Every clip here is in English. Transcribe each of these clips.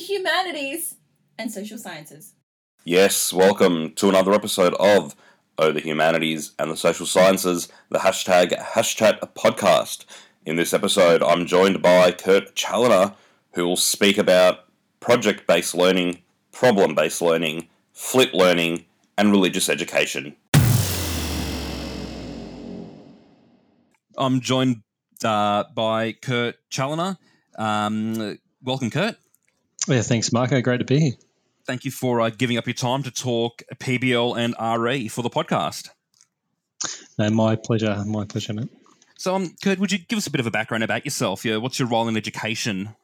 humanities and social sciences. Yes, welcome to another episode of Oh the Humanities and the Social Sciences, the hashtag Hashtag podcast. In this episode, I'm joined by Kurt Challoner, who will speak about project based learning, problem based learning, flip learning, and religious education. I'm joined uh, by Kurt Challoner. Um, welcome, Kurt. Yeah, thanks, Marco. Great to be here. Thank you for uh, giving up your time to talk PBL and RE for the podcast. No, my pleasure. My pleasure, mate. So, um, Kurt, would you give us a bit of a background about yourself? Yeah, what's your role in education?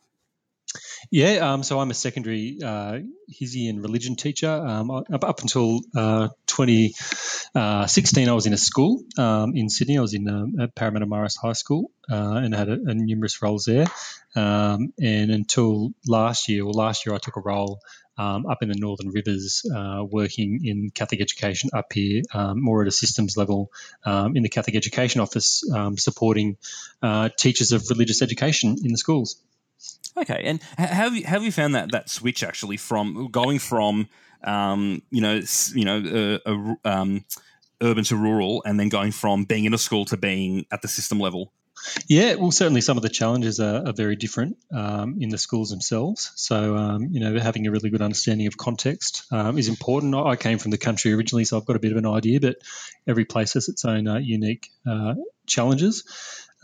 Yeah, um, so I'm a secondary uh, HSIE and religion teacher. Um, up, up until uh, 2016, uh, I was in a school um, in Sydney. I was in um, at Parramatta Marist High School uh, and had a, a numerous roles there. Um, and until last year, or last year, I took a role um, up in the Northern Rivers, uh, working in Catholic education up here, um, more at a systems level in the Catholic Education Office, supporting uh, teachers of religious education in the schools. Okay, and have you have you found that that switch actually from going from um, you know you know uh, um, urban to rural, and then going from being in a school to being at the system level? Yeah, well, certainly some of the challenges are, are very different um, in the schools themselves. So, um, you know, having a really good understanding of context um, is important. I came from the country originally, so I've got a bit of an idea, but every place has its own uh, unique uh, challenges.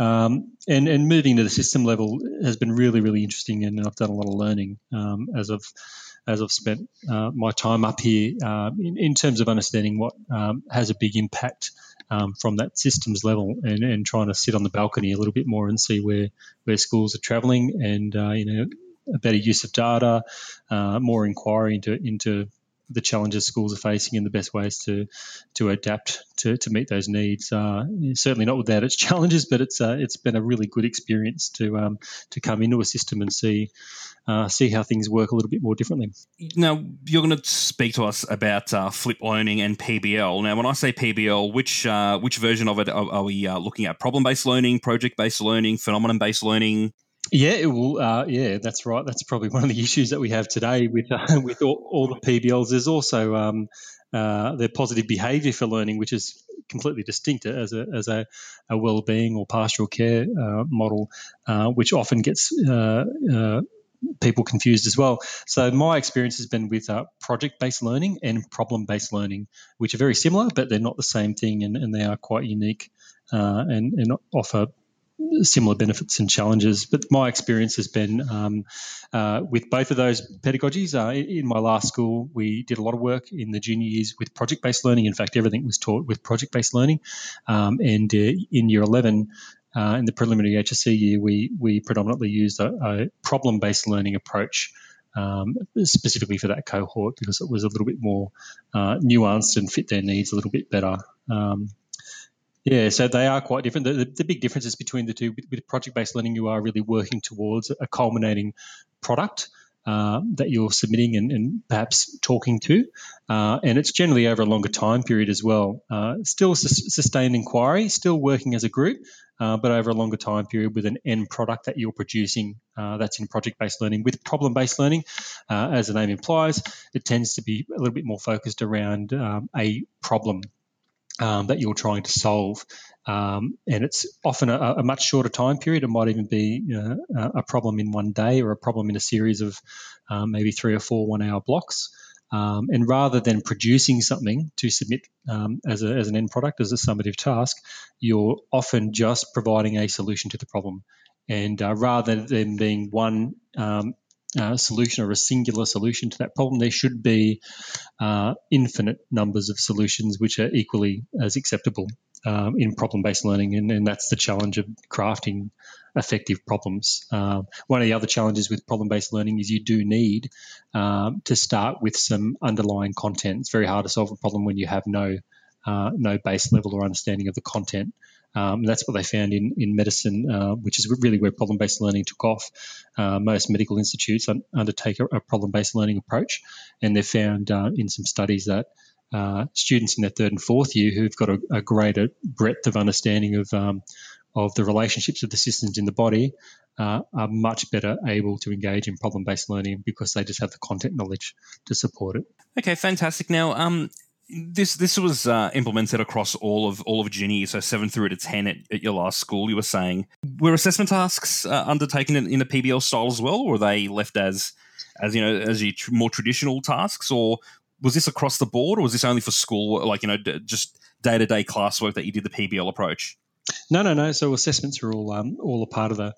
Um, and, and moving to the system level has been really, really interesting, and I've done a lot of learning um, as I've as I've spent uh, my time up here uh, in, in, terms of understanding what um, has a big impact um, from that systems level, and, and trying to sit on the balcony a little bit more and see where where schools are travelling, and uh, you know a better use of data, uh, more inquiry into into the challenges schools are facing and the best ways to to adapt to, to meet those needs. Uh, certainly not without its challenges, but it's uh, it's been a really good experience to um, to come into a system and see uh, see how things work a little bit more differently. Now you're going to speak to us about uh, flip learning and PBL. Now, when I say PBL, which uh, which version of it are, are we uh, looking at? Problem based learning, project based learning, phenomenon based learning? Yeah, it will. Uh, yeah, that's right. That's probably one of the issues that we have today with uh, with all, all, the PBLs. There's also um, uh, their positive behaviour for learning, which is completely distinct as a as a, a well-being or pastoral care uh, model, uh, which often gets uh, people confused as well. So my experience has been with project-based learning and problem-based learning, which are very similar, but they're not the same thing, and, and they are quite unique and, and offer similar benefits and challenges. But my experience has been um, uh, with both of those pedagogies. Uh, in my last school, we did a lot of work in the junior years with project based learning. In fact, everything was taught with project based learning. Um, and uh, in year 11, uh, in the preliminary HSC year, we, we predominantly used a, a problem based learning approach. Um, specifically for that cohort because it was a little bit more uh, nuanced and fit their needs a little bit better. Um, yeah, so they are quite different. The, the, big differences between the two, with, with project-based learning, you are really working towards a culminating product uh, that you're submitting and, and, perhaps talking to, uh, and it's generally over a longer time period as well. Uh, still su- sustained inquiry, still working as a group, uh, but over a longer time period with an end product that you're producing. Uh, that's in project-based learning. With problem-based learning, uh, as the name implies, it tends to be a little bit more focused around um, a problem um, that you're trying to solve. Um, and it's often a, a, much shorter time period. It might even be you know, a problem in one day or a problem in a series of um, maybe three or four one hour blocks. Um, and rather than producing something to submit um, as, a, as an end product, as a summative task, you're often just providing a solution to the problem. And uh, rather than being one um, uh, solution or a singular solution to that problem. There should be uh, infinite numbers of solutions which are equally as acceptable um, in problem based learning, and, and, that's the challenge of crafting effective problems. Uh, one of the other challenges with problem based learning is you do need um, to start with some underlying content. It's very hard to solve a problem when you have no uh, no base level or understanding of the content. Um, that's what they found in, in medicine, uh, which is really where problem based learning took off. Uh, most medical institutes un- undertake a, a problem based learning approach, and they've found uh, in some studies that uh, students in their third and fourth year who've got a, a greater breadth of understanding of um, of the relationships of the systems in the body uh, are much better able to engage in problem based learning because they just have the content knowledge to support it. Okay, fantastic. Now, um, this this was uh, implemented across all of all of Ginny, so seven through to ten at, at your last school. You were saying were assessment tasks uh, undertaken in, in, a PBL style as well, or were they left as as you know as your tr- more traditional tasks, or was this across the board, or was this only for school, like you know, d- just day to day classwork that you did the PBL approach? No, no, no. So assessments are all um, all a part of the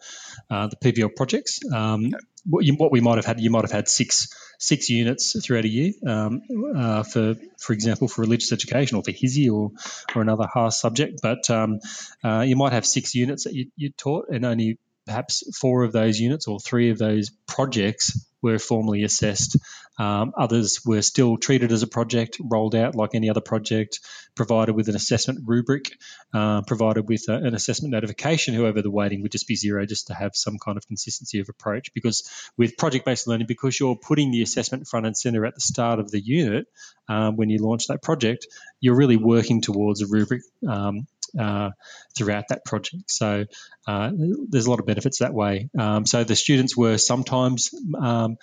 uh, the PBL projects. Um, what, you, what, we might have had, you might have had six six units throughout a year um, uh, for for example for religious education or for HSIE or or another HASS subject. But um, uh, you might have six units that you, you taught, and only perhaps four of those units or three of those projects were formally assessed. Um, others were still treated as a project, rolled out like any other project, provided with an assessment rubric, uh, provided with a, an assessment notification. However, the weighting would just be zero just to have some kind of consistency of approach. Because with project based learning, because you're putting the assessment front and center at the start of the unit um, when you launch that project, you're really working towards a rubric um, uh, throughout that project. So uh, there's a lot of benefits that way. Um, so the students were sometimes um,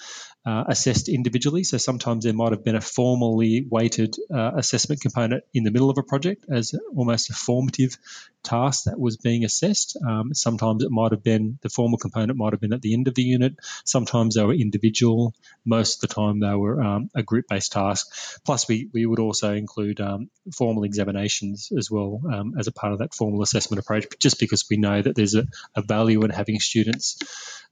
uh, assessed individually. So sometimes there might have been a formally weighted uh, assessment component in the middle of a project as almost a formative task that was being assessed. Um, sometimes it might have been the formal component might have been at the end of the unit. Sometimes they were individual. Most of the time they were um, a group based task. Plus, we, we would also include um, formal examinations as well um, as a part of that formal assessment approach, just because we know that there's a, a value in having students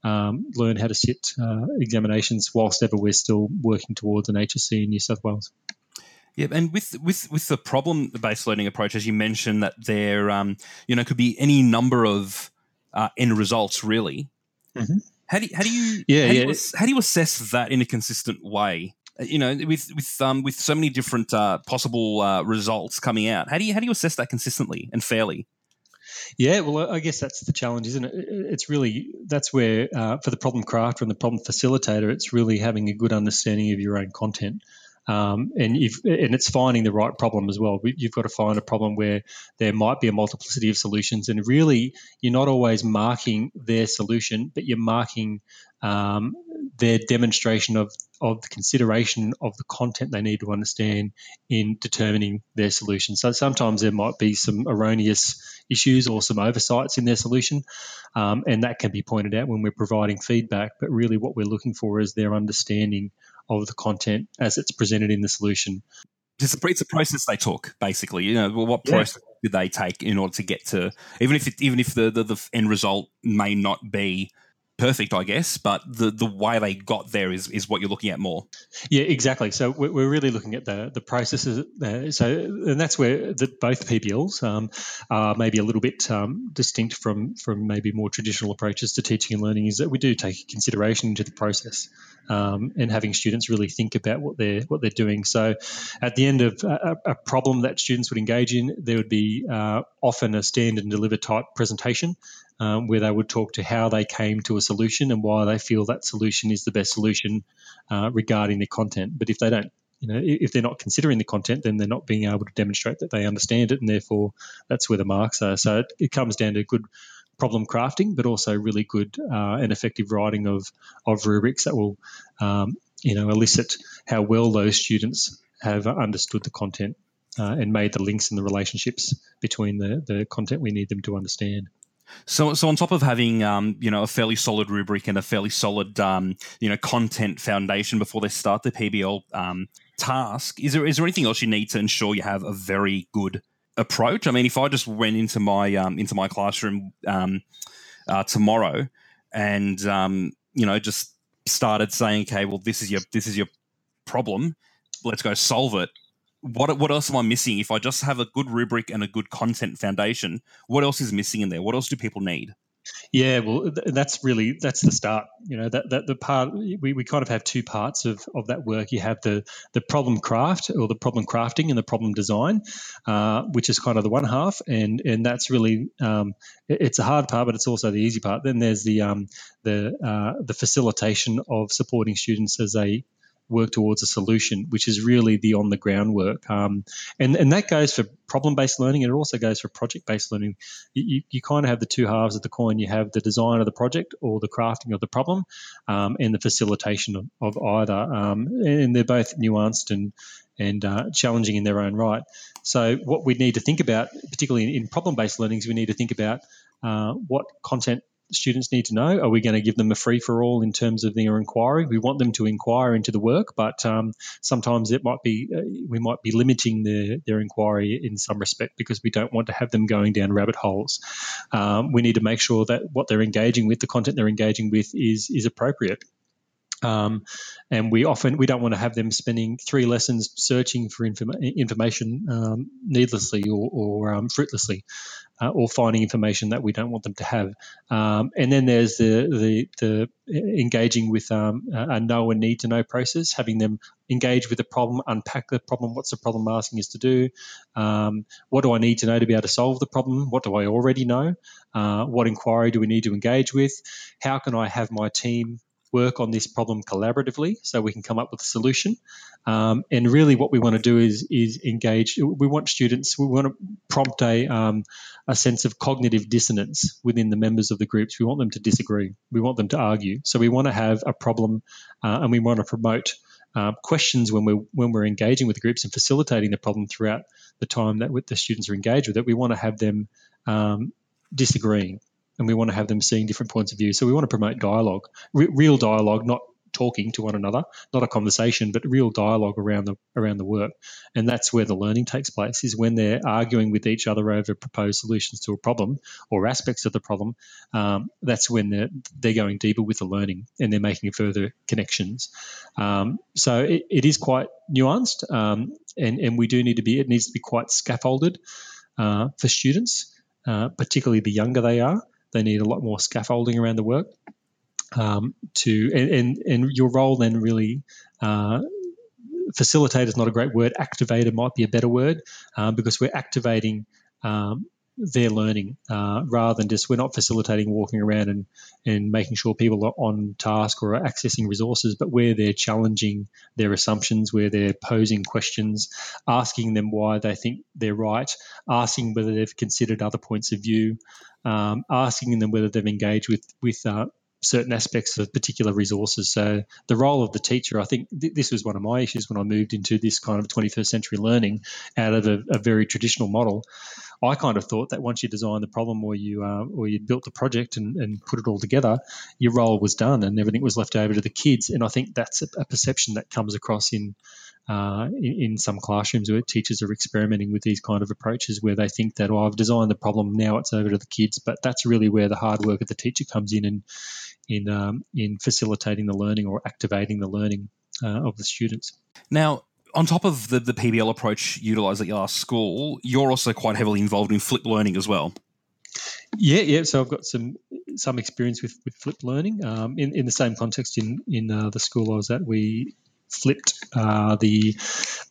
um, learn how to sit uh, examinations whilst ever we're still working towards an HSC in New South Wales. Yeah, and with with with the problem based learning approach, as you mentioned, that there um, you know could be any number of uh, end results really. Mm-hmm. How do you, how do you yeah, how, yeah. Do you, how do you assess that in a consistent way? Uh, you know, with with um, with so many different uh, possible uh, results coming out, how do you how do you assess that consistently and fairly? Yeah, well, I guess that's the challenge, isn't it? It's really that's where uh, for the problem crafter and the problem facilitator, it's really having a good understanding of your own content. Um, and and it's finding the right problem as well. You've got to find a problem where there might be a multiplicity of solutions, and really, you're not always marking their solution, but you're marking um, their demonstration of of the consideration of the content they need to understand in determining their solution. So sometimes there might be some erroneous issues or some oversights in their solution, um, and that can be pointed out when we're providing feedback. But really, what we're looking for is their understanding of the content as it's presented in the solution. It's a, it's a process they took, basically. You know, what process yeah. did they take in order to get to, even if it, even if the, the, the end result may not be perfect, I guess, but the the way they got there is is what you're looking at more. Yeah, exactly. So we're really looking at the the processes. Uh, so and that's where the, both PBLs um, are maybe a little bit um, distinct from from maybe more traditional approaches to teaching and learning. Is that we do take consideration into the process um, and having students really think about what they're what they're doing. So at the end of a, a problem that students would engage in, there would be uh, often a stand and deliver type presentation um, where they would talk to how they came to a solution and why they feel that solution is the best solution uh, regarding the content. But if they don't, you know, if they're not considering the content, then they're not being able to demonstrate that they understand it, and therefore that's where the marks are. So it, it comes down to good problem crafting, but also really good uh, and effective writing of of rubrics that will, um, you know, elicit how well those students have understood the content uh, and made the links and the relationships between the, the content we need them to understand. So, so on top of having um, you know a fairly solid rubric and a fairly solid um, you know content foundation before they start the PBL um, task, is there is there anything else you need to ensure you have a very good approach? I mean, if I just went into my um, into my classroom um, uh, tomorrow and um, you know just started saying, okay, well, this is your this is your problem, let's go solve it what what else am I missing? If I just have a good rubric and a good content foundation, what else is missing in there? What else do people need? Yeah, well, that's really that's the start. You know, that, that the part we, we kind of have two parts of, of that work. You have the the problem craft or the problem crafting and the problem design, uh, which is kind of the one half, and and that's really um, it's a hard part, but it's also the easy part. Then there's the um, the uh, the facilitation of supporting students as they work towards a solution, which is really the on the ground work. Um, and, and that goes for problem based learning and it also goes for project based learning. You, you kind of have the two halves of the coin. You have the design of the project or the crafting of the problem um, and the facilitation of, of either. Um, and they're both nuanced and, and uh, challenging in their own right. So, what we need to think about, particularly in, in problem based learnings, we need to think about uh, what content students need to know? Are we going to give them a free for all in terms of their inquiry? We want them to inquire into the work, but um, sometimes it might be uh, we might be limiting their their inquiry in some respect because we don't want to have them going down rabbit holes. Um, we need to make sure that what they're engaging with, the content they're engaging with, is is appropriate. Um, and we often we don't want to have them spending three lessons searching for inform- information um, needlessly or, or um, fruitlessly, uh, or finding information that we don't want them to have. Um, and then there's the the, the engaging with um, a know and need to know process, having them engage with the problem, unpack the problem. What's the problem asking us to do? Um, what do I need to know to be able to solve the problem? What do I already know? Uh, what inquiry do we need to engage with? How can I have my team work on this problem collaboratively so we can come up with a solution. Um, and really, what we want to do is is engage. We want students. We want to prompt a um, a sense of cognitive dissonance within the members of the groups. We want them to disagree. We want them to argue. So we want to have a problem, uh, and we want to promote. Uh, questions when we're when we're engaging with the groups and facilitating the problem throughout the time that the students are engaged with it, we want to have them um, disagreeing and we want to have them seeing different points of view. So we want to promote dialogue, re- real dialogue, not talking to one another, not a conversation, but real dialogue around the around the work. And that's where the learning takes place. Is when they're arguing with each other over proposed solutions to a problem or aspects of the problem. Um, that's when they're they're going deeper with the learning and they're making further connections. Um, so it, it is quite nuanced, um, and and we do need to be. It needs to be quite scaffolded uh, for students, uh, particularly the younger they are. They need a lot more scaffolding around the work. Um, to and, and, and your role then really uh, facilitate is not a great word. Activator might be a better word um, because we're activating um, their learning uh, rather than just we're not facilitating walking around and, and making sure people are on task or are accessing resources, but where they're challenging their assumptions, where they're posing questions, asking them why they think they're right, asking whether they've considered other points of view, um, asking them whether they've engaged with with uh, certain aspects of particular resources. So the role of the teacher, I think th- this was one of my issues when I moved into this kind of 21st century learning out of a, a very traditional model. I kind of thought that once you design the problem or you uh, or you built the project and, and put it all together, your role was done and everything was left over to the kids. And I think that's a, a perception that comes across in, uh, in, in some classrooms where teachers are experimenting with these kind of approaches where they think that oh I've designed the problem now it's over to the kids, but that's really where the hard work of the teacher comes in and in um, in facilitating the learning or activating the learning uh, of the students. Now, on top of the, the PBL approach utilized at your last school, you're also quite heavily involved in flipped learning as well. Yeah, yeah. So I've got some some experience with, with flipped learning. Um, in in the same context, in in uh, the school I was at, we flipped uh, the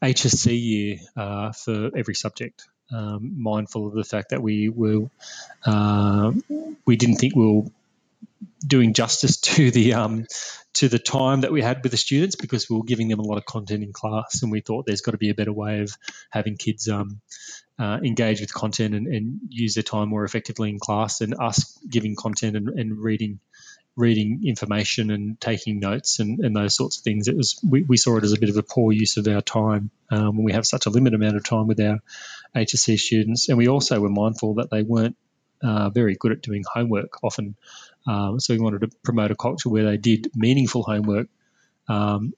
HSC year uh, for every subject. Um, mindful of the fact that we were uh, we didn't think we were doing justice to the um, to the time that we had with the students because we were giving them a lot of content in class, and we thought there's got to be a better way of having kids um, uh, engage with content and, and, use their time more effectively in class, and us giving content and, and reading reading information and taking notes and, and, those sorts of things. It was we, we, saw it as a bit of a poor use of our time um, when we have such a limited amount of time with our HSC students, and we also were mindful that they weren't uh, very good at doing homework often. Um, so we wanted to promote a culture where they did meaningful homework. Um,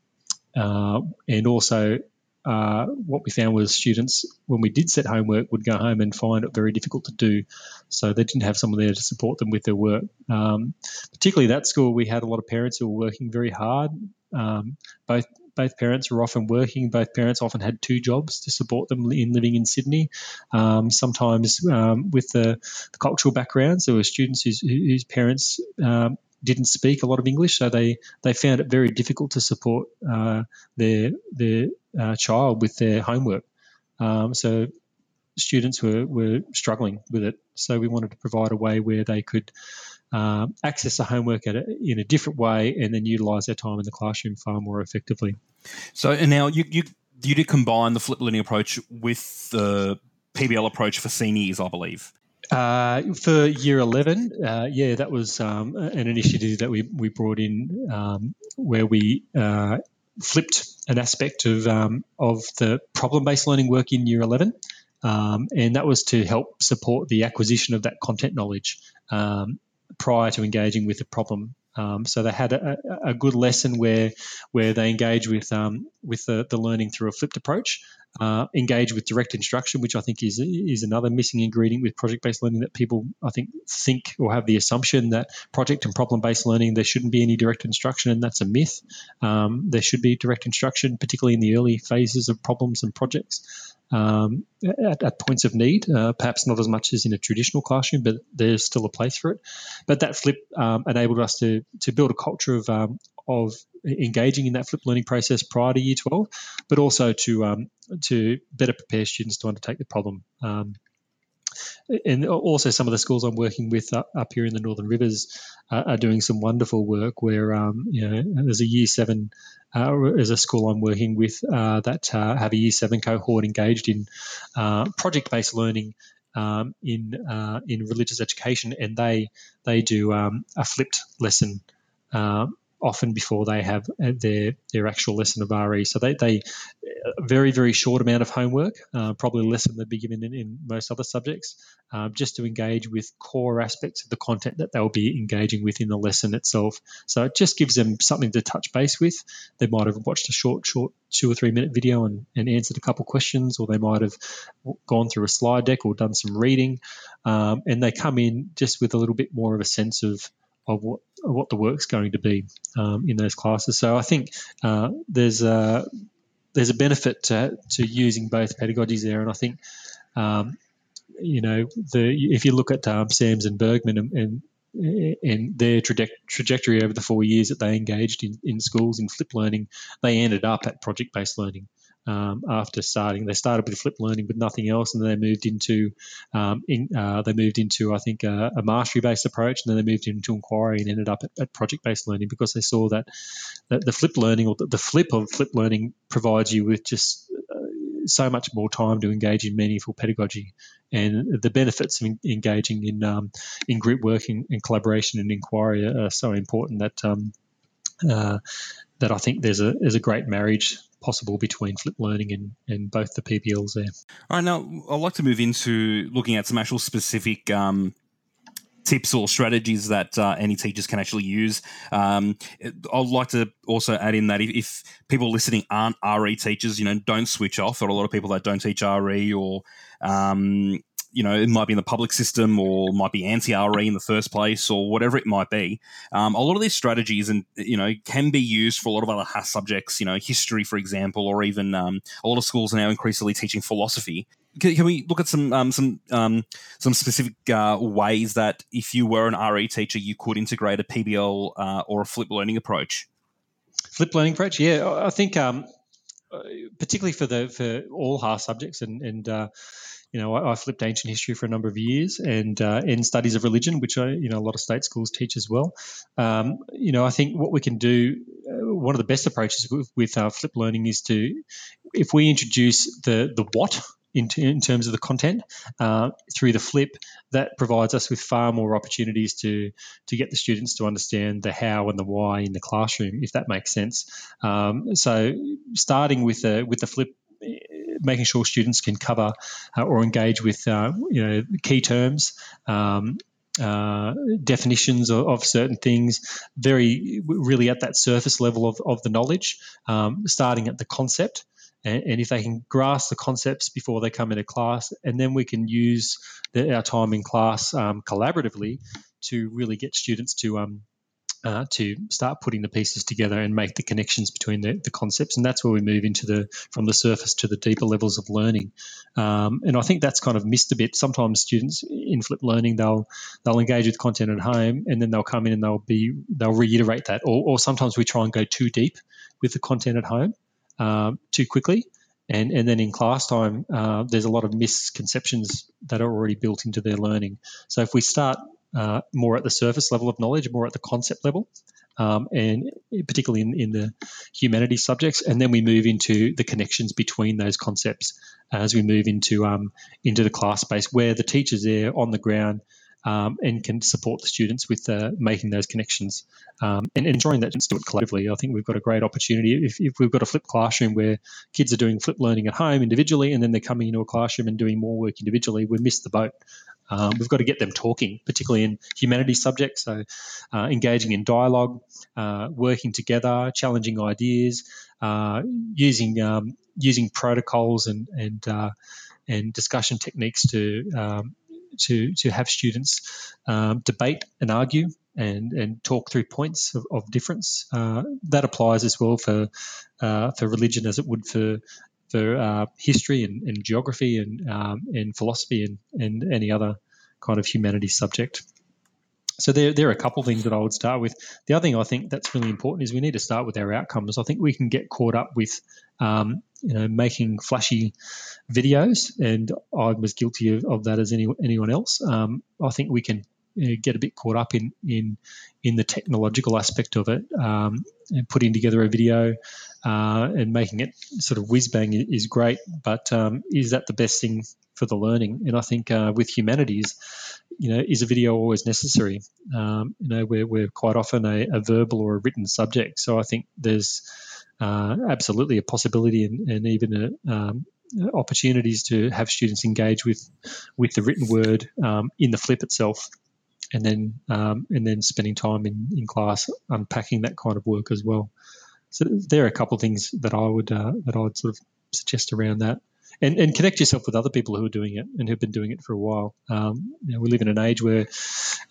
uh, and also, uh, what we found was students, when we did set homework, would go home and find it very difficult to do. So they didn't have someone there to support them with their work. Um, particularly that school, we had a lot of parents who were working very hard, um, both both parents were often working. Both parents often had two jobs to support them in living in Sydney. Um, sometimes um, with the, the, cultural backgrounds, there were students whose, whose parents um, didn't speak a lot of English, so they, they found it very difficult to support uh, their their uh, child with their homework. Um, so students were, were struggling with it. So we wanted to provide a way where they could um, access the homework a, in a different way and then utilize their time in the classroom far more effectively. So, and now you, you, you did combine the flipped learning approach with the PBL approach for seniors, I believe. Uh, for year 11, uh, yeah, that was um, an initiative that we, we brought in um, where we uh, flipped an aspect of, um, of the problem based learning work in year 11. Um, and that was to help support the acquisition of that content knowledge um, prior to engaging with the problem. Um, so they had a, a, good lesson where where they engage with um, with the, the, learning through a flipped approach, uh, engage with direct instruction, which I think is is another missing ingredient with project based learning that people I think think or have the assumption that project and problem based learning there shouldn't be any direct instruction, and that's a myth. Um, there should be direct instruction, particularly in the early phases of problems and projects um, at, at, points of need. Uh, perhaps not as much as in a traditional classroom, but there's still a place for it. But that flip um, enabled us to to build a culture of um, of engaging in that flipped learning process prior to year 12, but also to um, to better prepare students to undertake the problem. Um, and also some of the schools I'm working with up, here in the Northern Rivers uh, are doing some wonderful work where um, you know there's a year seven uh, a school I'm working with uh, that uh, have a year seven cohort engaged in uh, project-based learning um, in uh, in religious education, and they they do um, a flipped lesson often before they have uh, their their actual lesson of RE. So they, they a very very short amount of homework, uh, probably less than they'd be given in, in most other subjects, um, just to engage with core aspects of the content that they'll be engaging with in the lesson itself. So it just gives them something to touch base with. They might have watched a short short two or three minute video and, and answered a couple questions, or they might have gone through a slide deck or done some reading, um, and they come in just with a little bit more of a sense of of what of what the work's going to be um, in those classes. So I think uh, there's a there's a benefit to, to using both pedagogies there, and I think um, you know the if you look at um, Sams and Bergmann and, and and their trajectory over the four years that they engaged in, in schools in flip learning, they ended up at project based learning um, after starting. They started with flip learning, but nothing else, and then they moved into um, in, uh, they moved into I think a, a mastery based approach, and then they moved into inquiry and ended up at, at project based learning because they saw that, that the flip learning or the, the, flip of flip learning provides you with just uh, so much more time to engage in meaningful pedagogy, and the benefits of engaging in um, in group working and collaboration and inquiry are so important that. Um, uh, that I think there's a there's a great marriage possible between flip learning and, and both the PBLs there. All right, now I'd like to move into looking at some actual specific um, tips or strategies that uh, any teachers can actually use. Um, I'd like to also add in that if, if, people listening aren't RE teachers, you know, don't switch off. There are a lot of people that don't teach RE or um, you know, it might be in the public system or might be anti-RE in the first place or whatever it might be. Um, a lot of these strategies and you know can be used for a lot of other HASS subjects. You know, history, for example, or even um, a lot of schools are now increasingly teaching philosophy. Can, can we look at some um, some um, some specific uh, ways that if you were an RE teacher, you could integrate a PBL uh, or a flip learning approach? Flip learning approach, yeah, I think um, uh, particularly for the for all HASS subjects and and uh, you know, I, I, flipped ancient history for a number of years and uh, and studies of religion, which I, you know, a lot of state schools teach as well. Um, you know, I think what we can do, uh, one of the best approaches with, with uh, flip learning is to, if we introduce the the what in, in terms of the content uh, through the flip, that provides us with far more opportunities to to get the students to understand the how and the why in the classroom, if that makes sense. Um, so, starting with the with the flip making sure students can cover uh, or engage with uh, you know key terms. Um, uh, definitions of, of, certain things, very really at that surface level of, of the knowledge, um, starting at the concept. And, and, if they can grasp the concepts before they come into class, and then we can use the, our time in class um, collaboratively to really get students to um, uh, to start putting the pieces together and make the connections between the, the, concepts. And that's where we move into the from the surface to the deeper levels of learning. Um, and I think that's kind of missed a bit. Sometimes students in flipped learning they'll they'll engage with content at home and then they'll come in and they'll be they'll reiterate that. Or, or sometimes we try and go too deep with the content at home um, too quickly. And, and then in class time, uh, there's a lot of misconceptions that are already built into their learning. So if we start uh, more at the surface level of knowledge, more at the concept level, um, and particularly in, in the humanities subjects. And then we move into the connections between those concepts as we move into um, into the class space where the teachers there on the ground um, and can support the students with uh, making those connections um, and ensuring that students do it collectively. I think we've got a great opportunity if, if, we've got a flipped classroom where kids are doing flipped learning at home individually and then they're coming into a classroom and doing more work individually, we missed the boat. Um, we've got to get them talking, particularly in humanities subjects. So, uh, engaging in dialogue, uh, working together, challenging ideas, uh, using um, using protocols and and uh, and discussion techniques to um, to to have students um, debate and argue and and talk through points of, of difference. Uh, that applies as well for uh, for religion as it would for for uh, history and, and, geography and um, and philosophy and, and any other kind of humanities subject. So there, there are a couple of things that I would start with. The other thing I think that's really important is we need to start with our outcomes. I think we can get caught up with um, you know, making flashy videos, and I was guilty of, of that as any, anyone else. Um, I think we can know, get a bit caught up in in in the technological aspect of it, um, and putting together a video uh, and making it sort of whiz bang is great, but um, is that the best thing for the learning? And I think uh, with humanities, you know, is a video always necessary? Um, you know, we're, we're quite often a, a verbal or a written subject, so I think there's uh, absolutely a possibility and, and even a, um, opportunities to have students engage with with the written word um, in the flip itself, and then um, and then spending time in, in class unpacking that kind of work as well. So there are a couple of things that I would uh, that I would sort of suggest around that and, and connect yourself with other people who are doing it and who've been doing it for a while. Um, you know, we live in an age where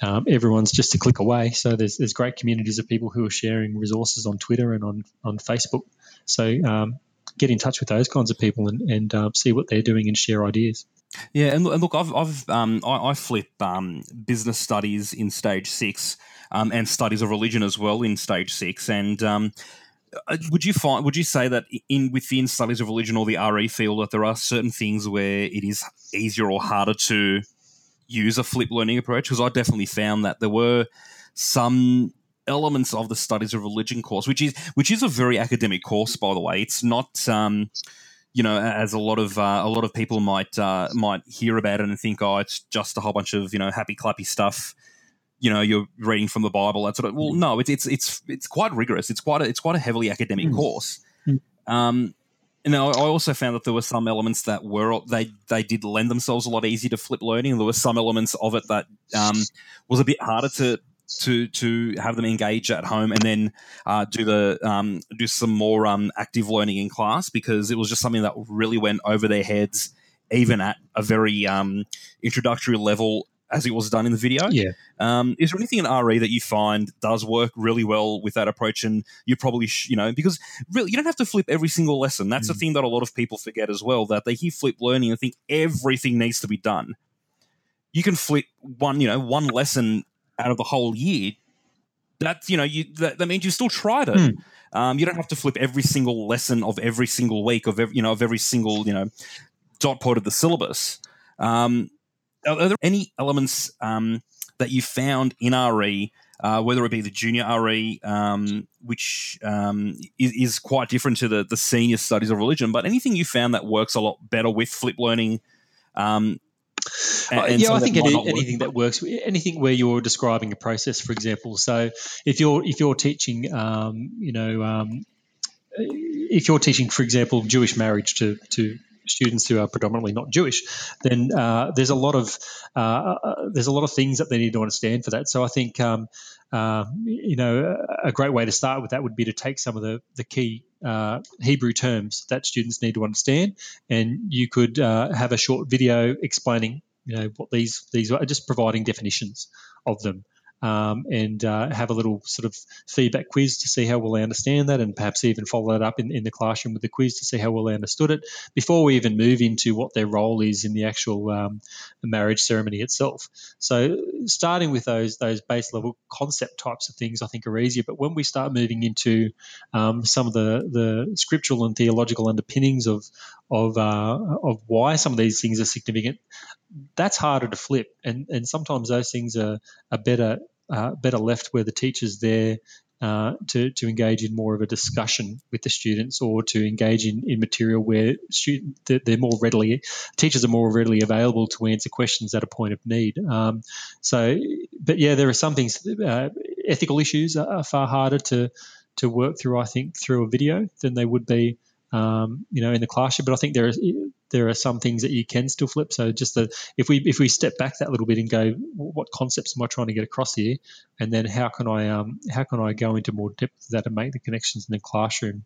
um, everyone's just a click away. So there's, there's great communities of people who are sharing resources on Twitter and on, on Facebook. So um, get in touch with those kinds of people and, and uh, see what they're doing and share ideas. Yeah, and, look, I've, I've um, I, I, flip um, business studies in stage six um, and studies of religion as well in stage six, and um, would you find would you say that in within studies of religion or the RE field that there are certain things where it is easier or harder to use a flip learning approach? Because I definitely found that there were some elements of the studies of religion course, which is which is a very academic course, by the way. It's not. Um, you know, as a lot of uh, a lot of people might uh, might hear about it and think, oh, it's just a whole bunch of you know happy clappy stuff you know you're reading from the Bible. That sort of well, no, it's it's it's it's quite rigorous. It's quite a, it's quite a heavily academic mm. course. Mm. Um, and I also found that there were some elements that were they they did lend themselves a lot easier to flip learning. There were some elements of it that um, was a bit harder to to to have them engage at home and then uh, do the um, do some more um, active learning in class because it was just something that really went over their heads even at a very um, introductory level as it was done in the video. Yeah. Um, is there anything in RE that you find does work really well with that approach? And you probably, sh- you know, because really you don't have to flip every single lesson. That's mm. thing that a lot of people forget as well. That they hear flip learning and think everything needs to be done. You can flip one, you know, one lesson out of the whole year. That's you know, you that, that means you still tried it. Mm. Um, you don't have to flip every single lesson of every single week of every, you know of every single you know dot point of the syllabus. Um, are there any elements um, that you found in RE, uh, whether it be the junior RE, um, which um, is, is, quite different to the, the senior studies of religion, but anything you found that works a lot better with flip learning? Um, and, uh, yeah, I think any, anything that works, anything where you're describing a process, for example. So if you're if you're teaching, um, you know, um, if you're teaching, for example, Jewish marriage to to students who are predominantly not Jewish, then uh, there's a lot of uh, uh, there's a lot of things that they need to understand for that. So I think um, uh, you know a great way to start with that would be to take some of the the key uh, Hebrew terms that students need to understand, and you could uh, have a short video explaining you know what these these are, just providing definitions of them um, and uh, have a little sort of feedback quiz to see how well they understand that, and perhaps even follow that up in, in the classroom with the quiz to see how well they understood it before we even move into what their role is in the actual um, marriage ceremony itself. So, starting with those those base level concept types of things, I think are easier. But when we start moving into um, some of the the scriptural and theological underpinnings of of uh, of why some of these things are significant, that's harder to flip, and and sometimes those things are are better uh, better left where the teacher's there uh, to, to engage in more of a discussion with the students or to engage in, in material where student, they're more readily teachers are more readily available to answer questions at a point of need. Um, so, but yeah, there are some things. Uh, ethical issues are, are, far harder to to work through. I think through a video than they would be um, you know, in the classroom. But I think there is there are some things that you can still flip. So just the if we if we step back that little bit and go, what concepts am I trying to get across here, and then how can I um, how can I go into more depth of that and make the connections in the classroom?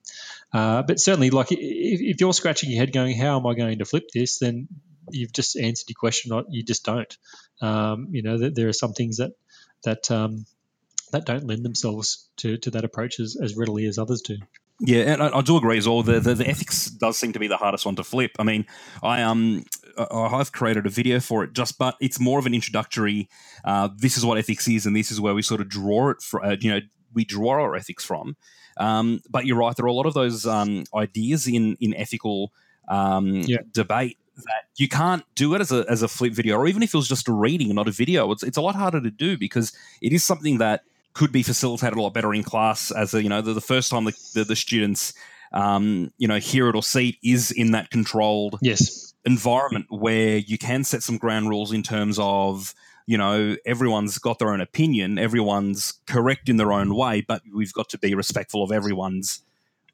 Uh, but certainly, like if, if you're scratching your head going, how am I going to flip this? Then you've just answered your question. You just don't. Um, you know, that there are some things that that um, that don't lend themselves to, to that approach as, as readily as others do. Yeah, and I, I, do agree as well. The, the, the ethics does seem to be the hardest one to flip. I mean, I um I've created a video for it, just but it's more of an introductory. Uh, this is what ethics is, and this is where we sort of draw it. For, uh, you know, we draw our ethics from. Um, but you're right. There are a lot of those um, ideas in in ethical um, yeah. debate that you can't do it as a as a flip video, or even if it was just a reading not a video. It's it's a lot harder to do because it is something that could be facilitated a lot better in class as a, you know the, the first time the, the, the students um, you know hear it or see it is in that controlled yes. environment where you can set some ground rules in terms of you know everyone's got their own opinion everyone's correct in their own way but we've got to be respectful of everyone's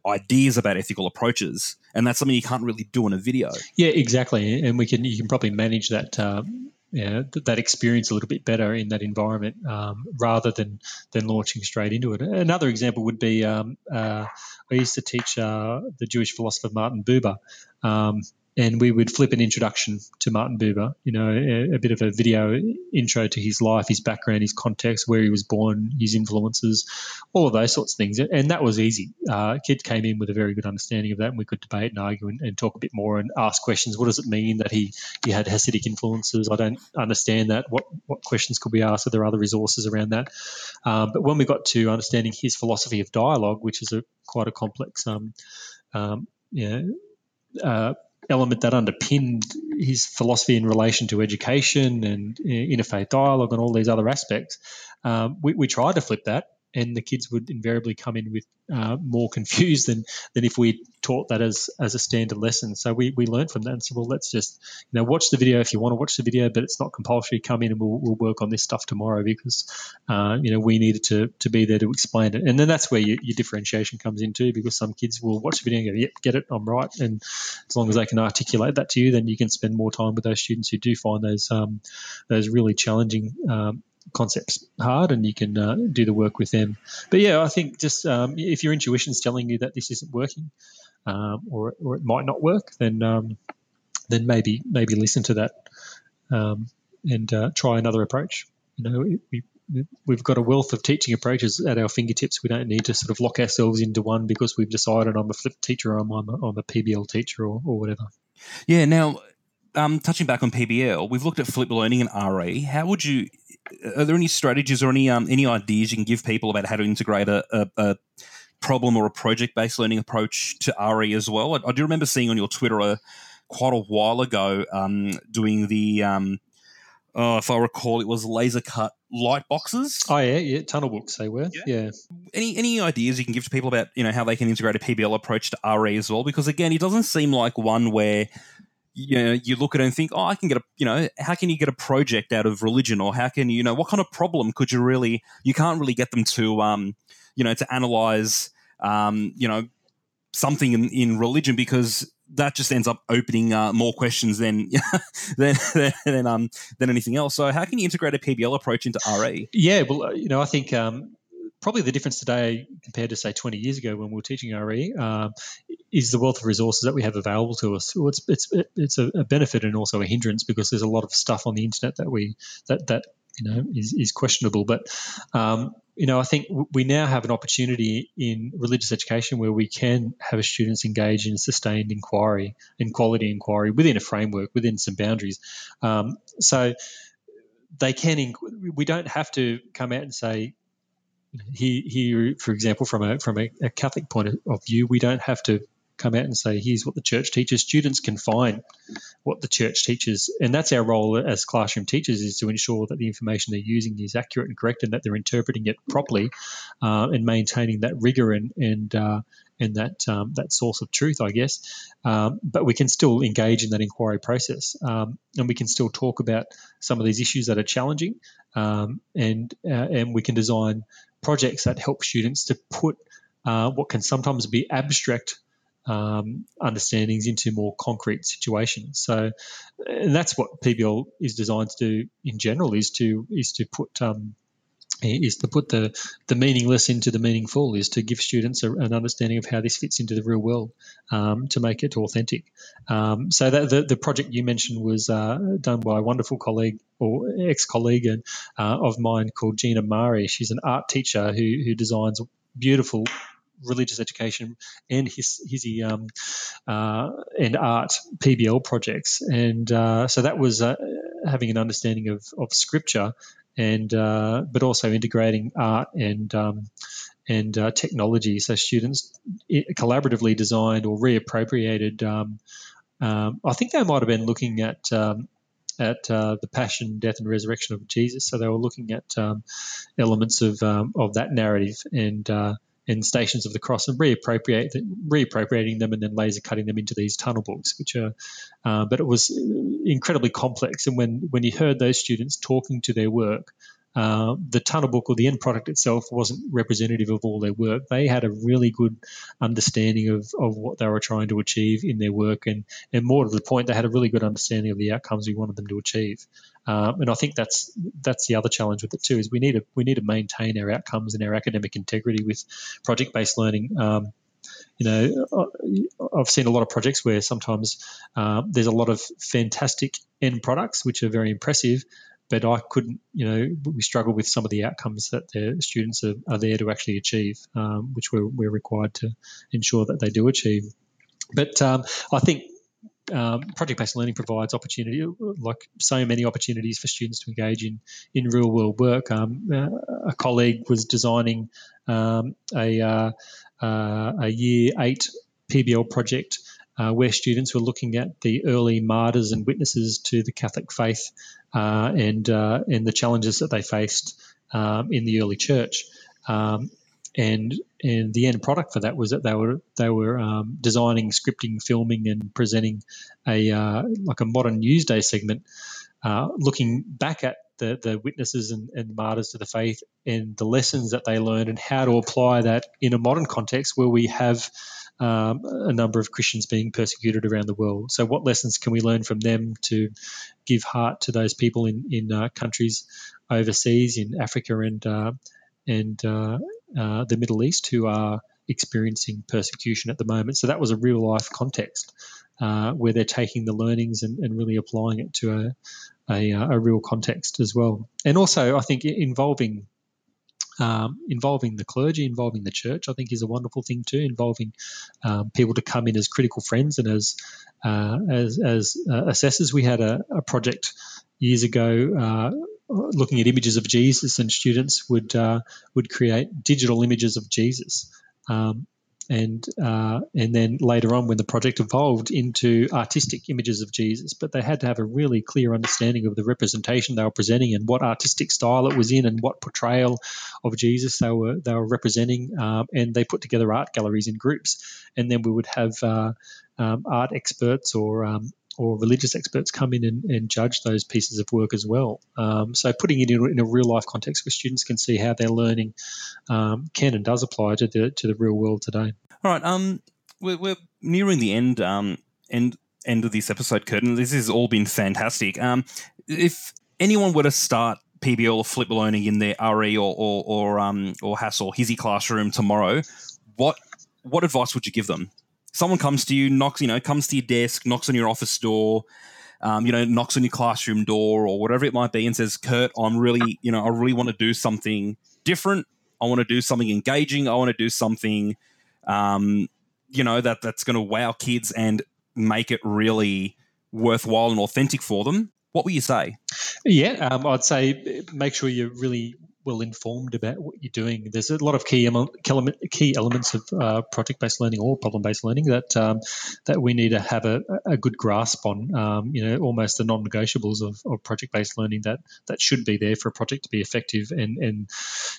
ideas about ethical approaches. And that's something you can't really do in a video. Yeah exactly. And we can you can probably manage that um, you know, th- that experience a little bit better in that environment um, rather than than launching straight into it. Another example would be um, uh, I used to teach uh, the Jewish philosopher Martin Buber, um, and we would flip an introduction to Martin Buber, you know, a, a, bit of a video intro to his life, his background, his context, where he was born, his influences, all of those sorts of things. And that was easy. Uh, kid came in with a very good understanding of that, and we could debate and argue and, and, talk a bit more and ask questions. What does it mean that he, he had Hasidic influences? I don't understand that. What, what questions could we ask? Are there other resources around that? Um, but when we got to understanding his philosophy of dialogue, which is a quite a complex um, um, yeah, uh, element that underpinned his philosophy in relation to education and interfaith dialogue and all these other aspects. Um, we, we tried to flip that and the kids would invariably come in with uh, more confused than than if we taught that as as a standard lesson. So we, we learned from that and said, well, let's just you know watch the video if you want to watch the video, but it's not compulsory. Come in and we'll, we'll work on this stuff tomorrow because uh, you know we needed to to be there to explain it. And then that's where your, your differentiation comes in too, because some kids will watch the video and go, yep, get it, I'm right. And as long as they can articulate that to you, then you can spend more time with those students who do find those um, those really challenging um, concepts hard and you can uh, do the work with them. But yeah, I think just um, if your intuition is telling you that this isn't working um, or, or it might not work, then um, then maybe maybe listen to that um, and uh, try another approach. You know, we, we've got a wealth of teaching approaches at our fingertips. We don't need to sort of lock ourselves into one because we've decided I'm a flip teacher or I'm, I'm, a, I'm a PBL teacher or, or whatever. Yeah. Now, um, touching back on PBL, we've looked at flip learning and RE. How would you are there any strategies or any um, any ideas you can give people about how to integrate a, a, a problem or a project based learning approach to RE as well? I, I, do remember seeing on your Twitter a, quite a while ago um, doing the um, oh, if I recall, it was laser cut light boxes. Oh yeah, yeah, tunnel books they were. Yeah. yeah. Any any ideas you can give to people about you know how they can integrate a PBL approach to RE as well? Because again, it doesn't seem like one where you know, you look at it and think, oh, I can get a, you know, how can you get a project out of religion, or how can you, know, what kind of problem could you really? You can't really get them to, um, you know, to analyze, um, you know, something in, in religion because that just ends up opening uh, more questions than than than, um, than anything else. So, how can you integrate a PBL approach into RE? Yeah, well, uh, you know, I think um, probably the difference today compared to say 20 years ago when we were teaching RE um, is the wealth of resources that we have available to us. It's it's it's a, benefit and also a hindrance because there's a lot of stuff on the internet that we that that you know is, is questionable. But um, you know, I think we now have an opportunity in religious education where we can have students engage in sustained inquiry and quality inquiry within a framework, within some boundaries. Um, so they can. We don't have to come out and say he, he, for example, from a from a, a Catholic point of view, we don't have to come out and say, here's what the church teaches. Students can find what the church teaches. And that's our role as classroom teachers is to ensure that the information they're using is accurate and correct and that they're interpreting it properly uh, and maintaining that rigor and, and, uh, and that um, that source of truth, I guess. Um, but we can still engage in that inquiry process, um, and we can still talk about some of these issues that are challenging, um, and uh, and we can design projects that help students to put uh, what can sometimes be abstract um, understandings into more concrete situations. So, and that's what PBL is designed to do in general is to is to put um, is to put the, the meaningless into the meaningful, is to give students a, an understanding of how this fits into the real world um, to make it authentic. Um, so that, the, the project you mentioned was uh, done by a wonderful colleague or ex-colleague uh, of mine called Gina Mari. She's an art teacher who, who designs beautiful religious education and his his um, uh, and art PBL projects, and uh, so that was uh, having an understanding of of scripture and uh, but also integrating art and um, and uh, technology. So students collaboratively designed or reappropriated. Um, um, I think they might have been looking at um, at uh, the passion, death, and resurrection of Jesus. So they were looking at um, elements of um, of that narrative and and Stations of the Cross and reappropriate reappropriating them and then laser cutting them into these tunnel books, which are. Uh, but it was incredibly complex, and when when you heard those students talking to their work, uh, the tunnel book or the end product itself wasn't representative of all their work. They had a really good understanding of, of what they were trying to achieve in their work, and, and more to the point, they had a really good understanding of the outcomes we wanted them to achieve. Um, and I think that's that's the other challenge with it too is we need to we need to maintain our outcomes and our academic integrity with project based learning. Um, you know, I've seen a lot of projects where sometimes uh, there's a lot of fantastic end products which are very impressive, but I couldn't, you know, we struggle with some of the outcomes that the students are, are there to actually achieve, um, which we're, we're required to ensure that they do achieve. But um, I think um, project-based learning provides opportunity, like so many opportunities for students to engage in in real-world work. Um, uh, a colleague was designing um, a uh, uh, a year eight PBL project uh, where students were looking at the early martyrs and witnesses to the Catholic faith uh, and uh, and the challenges that they faced um, in the early church. Um, and and the end product for that was that they were they were um, designing, scripting, filming, and presenting a uh, like a modern Newsday segment, uh, looking back at the, the witnesses and, and martyrs to the faith and the lessons that they learned and how to apply that in a modern context where we have um, a number of Christians being persecuted around the world. So, what lessons can we learn from them to give heart to those people in in uh, countries overseas, in Africa and uh, and uh, uh the Middle East, who are experiencing persecution at the moment? So that was a real life context uh, where they're taking the learnings and, and really applying it to a, a, a real context as well. And also, I think involving um, involving the clergy, involving the church, I think is a wonderful thing too. Involving um, people to come in as critical friends and as uh, as, as uh, assessors. We had a, a project years ago uh, looking at images of Jesus, and students would uh, would create digital images of Jesus. Um, and uh, and then later on when the project evolved into artistic images of Jesus, but they had to have a really clear understanding of the representation they were presenting and what artistic style it was in and what portrayal of Jesus they were they were representing, um, and they put together art galleries in groups, and then we would have uh, um, art experts or um, or religious experts come in and, and, judge those pieces of work as well. Um, so putting it in, in, a real life context where students can see how their learning um, can and does apply to the to the real world today. All right, um, we're, we're nearing the end um end end of this episode, Curtin. This has all been fantastic. Um, if anyone were to start PBL or flip learning in their RE or or, or um or HASS or HSIE classroom tomorrow, what what advice would you give them? Someone comes to you, knocks, you know, comes to your desk, knocks on your office door, um, you know, knocks on your classroom door or whatever it might be, and says, "Kurt, I'm really, you know, I really want to do something different. I want to do something engaging. I want to do something, um, you know, that that's going to wow kids and make it really worthwhile and authentic for them." What will you say? Yeah, um, I'd say make sure you're really well informed about what you're doing. There's a lot of key key elements of uh, project-based learning or problem-based learning that um, that we need to have a, a good grasp on. Um, you know, almost the non-negotiables of, of, project-based learning that that should be there for a project to be effective, and, and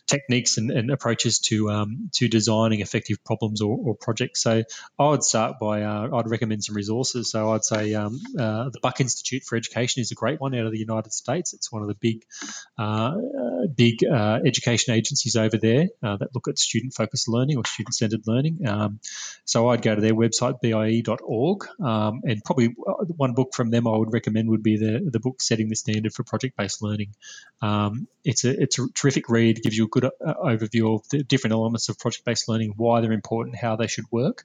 techniques and, and approaches to um, to designing effective problems or, or, projects. So I would start by uh, I'd recommend some resources. So I'd say um, uh, the Buck Institute for Education is a great one out of the United States. It's one of the big uh, big uh, education agencies over there uh, that look at student focused learning or student centered learning. Um, so I'd go to their website, bie.org, um, and probably uh, one book from them I would recommend would be the, the book Setting the Standard for Project Based Learning. Um, it's, a, it's a terrific read, gives you a good uh, overview of the different elements of project based learning, why they're important, how they should work.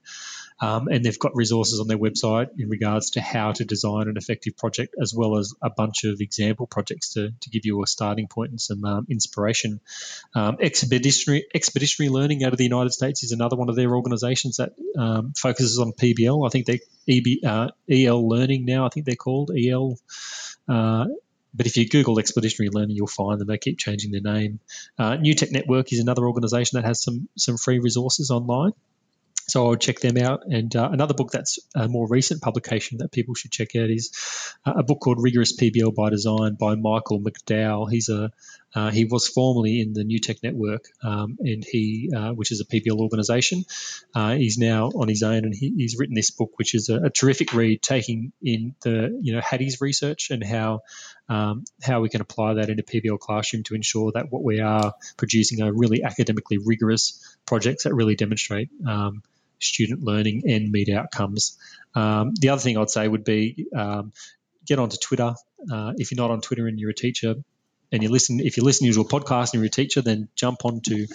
Um, and they've got resources on their website in regards to how to design an effective project, as well as a bunch of example projects to, to give you a starting point and some um, Um, expeditionary, expeditionary Learning out of the United States is another one of their organizations that um, focuses on PBL. I think they EB, uh, EL Learning now, I think they're called EL. Uh, but if you Google expeditionary learning, you'll find them. They keep changing their name. Uh, New Tech Network is another organisation that has some some free resources online. So I would check them out. And uh, another book that's a more recent publication that people should check out is uh, a book called Rigorous PBL by Design by Michael McDowell. He's a uh, he was formerly in the New Tech Network, um, and he, uh, which is a PBL organisation, uh, he's now on his own, and he, he's written this book, which is a, a, terrific read, taking in the you know Hattie's research and how um, how we can apply that in a PBL classroom to ensure that what we are producing are really academically rigorous projects that really demonstrate um, student learning and meet outcomes. Um, the other thing I'd say would be um, get onto Twitter. Uh, if you're not on Twitter and you're a teacher, and you listen, if you're listening to a podcast and you're a teacher, then jump onto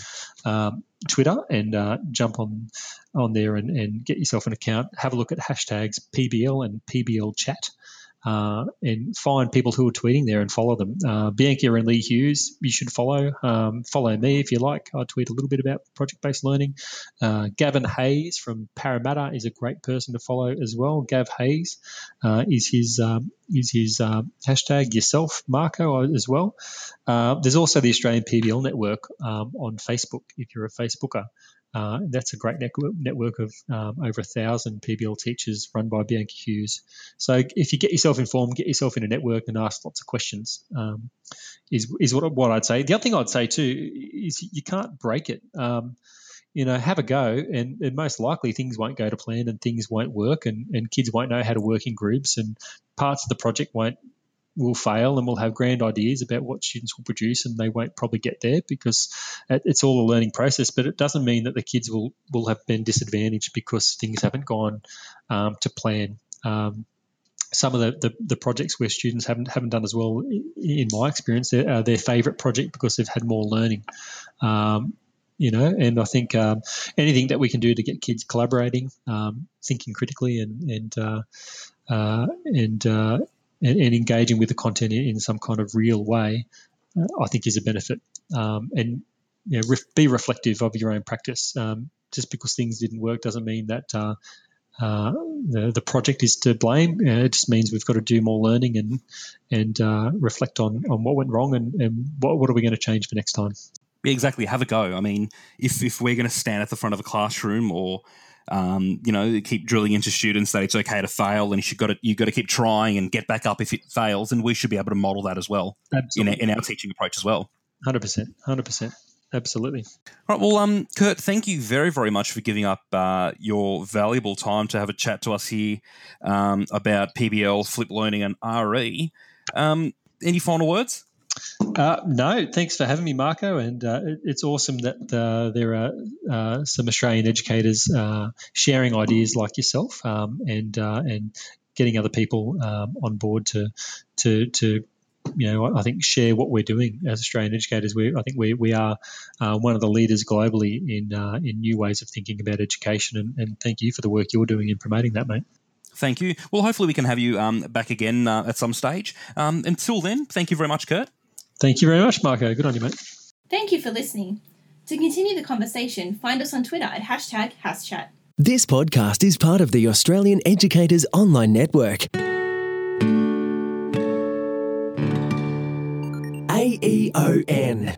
um, Twitter and uh, jump on on there and, and, get yourself an account. Have a look at hashtags PBL and PBL chat uh, and find people who are tweeting there and follow them. Uh, Bianca and Lee Hewes, you should follow. Um, follow me if you like. I tweet a little bit about project based learning. Uh, Gavin Hayes from Parramatta is a great person to follow as well. Gav Hayes uh, is his um, is his uh, hashtag yourself Marco as well. Uh, there's also the Australian PBL network um, on Facebook if you're a Facebooker. Uh, that's a great network, of um, over a thousand PBL teachers run by Bianca Hewes. So if you get yourself informed, get yourself in a network and ask lots of questions, um, is is what, what I'd say. The other thing I'd say too is you can't break it. Um, you know, have a go, and, and, most likely things won't go to plan and things won't work, and, and kids won't know how to work in groups, and parts of the project won't will fail and we'll have grand ideas about what students will produce and they won't probably get there because it's all a learning process but it doesn't mean that the kids will will have been disadvantaged because things haven't gone um, to plan. Um, some of the, the, the, projects where students haven't haven't done as well in my experience they're uh, their favorite project because they've had more learning. Um, you know and I think um, anything that we can do to get kids collaborating um, thinking critically and and uh, uh, and uh, and, and engaging with the content in, some kind of real way, uh, I think is a benefit. Um, and you know, ref- be reflective of your own practice. Um, just because things didn't work doesn't mean that uh, uh, the, the project is to blame. Uh, it just means we've got to do more learning and and uh, reflect on, on what went wrong and, and what, what are we going to change for next time. Yeah, exactly. Have a go. I mean, if if we're going to stand at the front of a classroom or um, you know, keep drilling into students that it's okay to fail, and you got to you got to keep trying and get back up if it fails, and we should be able to model that as well in, in our teaching approach as well. Hundred percent, hundred percent. Absolutely. All right. Well, um, Kurt, thank you very, very much for giving up uh, your valuable time to have a chat to us here um, about PBL, Flip Learning, and RE. Um, any final words? Uh, no, thanks for having me, Marco. And uh, it's awesome that uh, there are uh, some Australian educators uh, sharing ideas like yourself um, and uh, and getting other people um, on board to to to you know I think share what we're doing as Australian educators. We I think we we are one of the leaders globally in in new ways of thinking about education. And, and thank you for the work you're doing in promoting that, mate. Thank you. Well, hopefully we can have you um, back again at some stage. Um, until then, thank you very much, Kurt. Thank you very much, Marco. Good on you, mate. Thank you for listening. To continue the conversation, find us on Twitter at hashtag HASSchat. This podcast is part of the Australian Educators Online Network. aeon.net.au.